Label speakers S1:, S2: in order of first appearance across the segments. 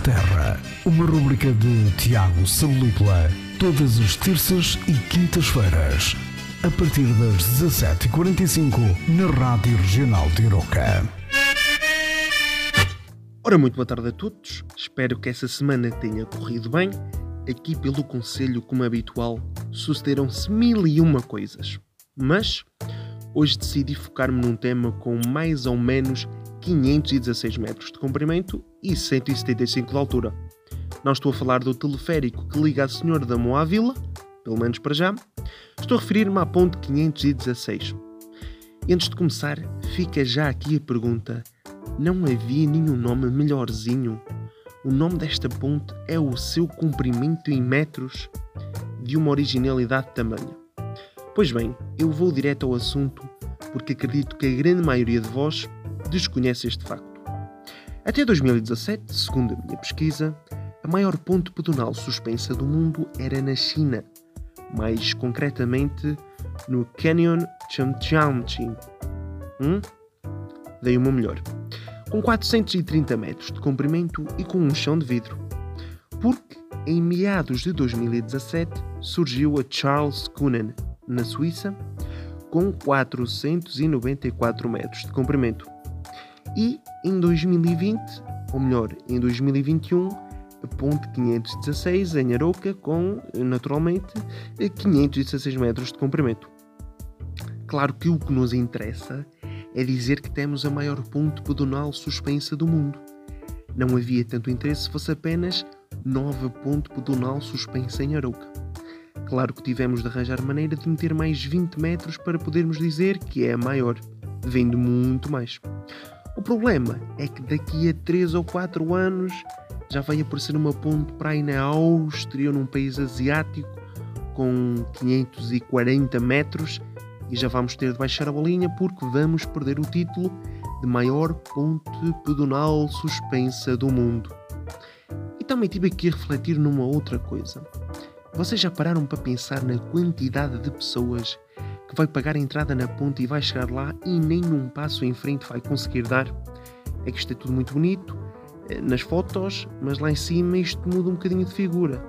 S1: Terra, uma rubrica de Tiago Salupla, todas as terças e quintas-feiras, a partir das 17h45, na Rádio Regional de Iroca.
S2: Ora, muito boa tarde a todos. Espero que essa semana tenha corrido bem. Aqui pelo Conselho, como habitual, sucederam-se mil e uma coisas. Mas hoje decidi focar-me num tema com mais ou menos 516 metros de comprimento e 175 de altura. Não estou a falar do teleférico que liga a Senhor da Mão à Vila, pelo menos para já. Estou a referir-me à ponte 516. E antes de começar, fica já aqui a pergunta: não havia nenhum nome melhorzinho? O nome desta ponte é o seu comprimento em metros de uma originalidade tamanho. Pois bem, eu vou direto ao assunto porque acredito que a grande maioria de vós desconhece este facto. Até 2017, segundo a minha pesquisa, a maior ponte pedonal suspensa do mundo era na China, mais concretamente no Canyon Changjiang. Hum? Dei uma melhor. Com 430 metros de comprimento e com um chão de vidro. Porque em meados de 2017 surgiu a Charles Kuhnen, na Suíça, com 494 metros de comprimento. E em 2020, ou melhor, em 2021, a ponte 516 em Aroca com, naturalmente, 516 metros de comprimento. Claro que o que nos interessa é dizer que temos a maior ponte pedonal suspensa do mundo. Não havia tanto interesse se fosse apenas nova ponte pedonal suspensa em Aroca. Claro que tivemos de arranjar maneira de meter mais 20 metros para podermos dizer que é a maior, vendo muito mais. O problema é que daqui a 3 ou 4 anos já vai aparecer uma ponte para na Áustria ou num país asiático com 540 metros e já vamos ter de baixar a bolinha porque vamos perder o título de maior ponte pedonal suspensa do mundo. E também tive aqui a refletir numa outra coisa. Vocês já pararam para pensar na quantidade de pessoas que vai pagar a entrada na ponte e vai chegar lá e nem um passo em frente vai conseguir dar. É que isto é tudo muito bonito eh, nas fotos, mas lá em cima isto muda um bocadinho de figura.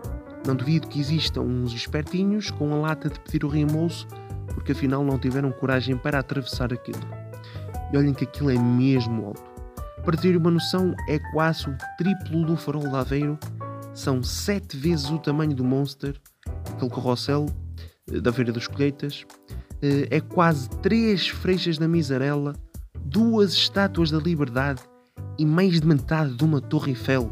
S2: Não duvido que existam uns espertinhos com a lata de pedir o reembolso porque afinal não tiveram coragem para atravessar aquilo. E olhem que aquilo é mesmo alto. Para ter uma noção, é quase o triplo do farol de Aveiro, são sete vezes o tamanho do Monster, aquele carrossel eh, da Feira das Colheitas, é quase três freixas da Misarela, duas estátuas da Liberdade e mais de metade de uma Torre Eiffel.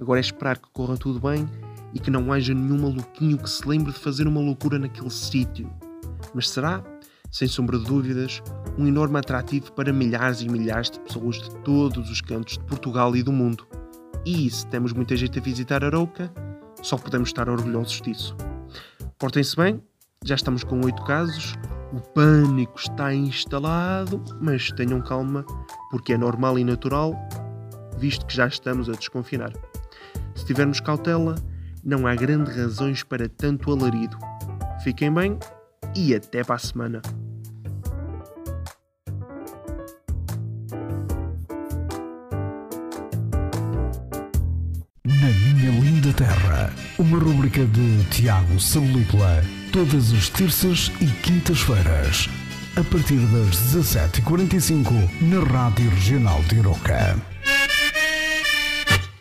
S2: Agora é esperar que corra tudo bem e que não haja nenhum maluquinho que se lembre de fazer uma loucura naquele sítio. Mas será, sem sombra de dúvidas, um enorme atrativo para milhares e milhares de pessoas de todos os cantos de Portugal e do mundo. E se temos muita gente a visitar Arouca, só podemos estar orgulhosos disso. Portem-se bem, já estamos com oito casos, o pânico está instalado, mas tenham calma, porque é normal e natural, visto que já estamos a desconfinar. Se tivermos cautela, não há grandes razões para tanto alarido. Fiquem bem e até para a semana.
S1: Uma rubrica de Tiago Salupla, todas as terças e quintas-feiras, a partir das 17h45, na Rádio Regional de Iroca.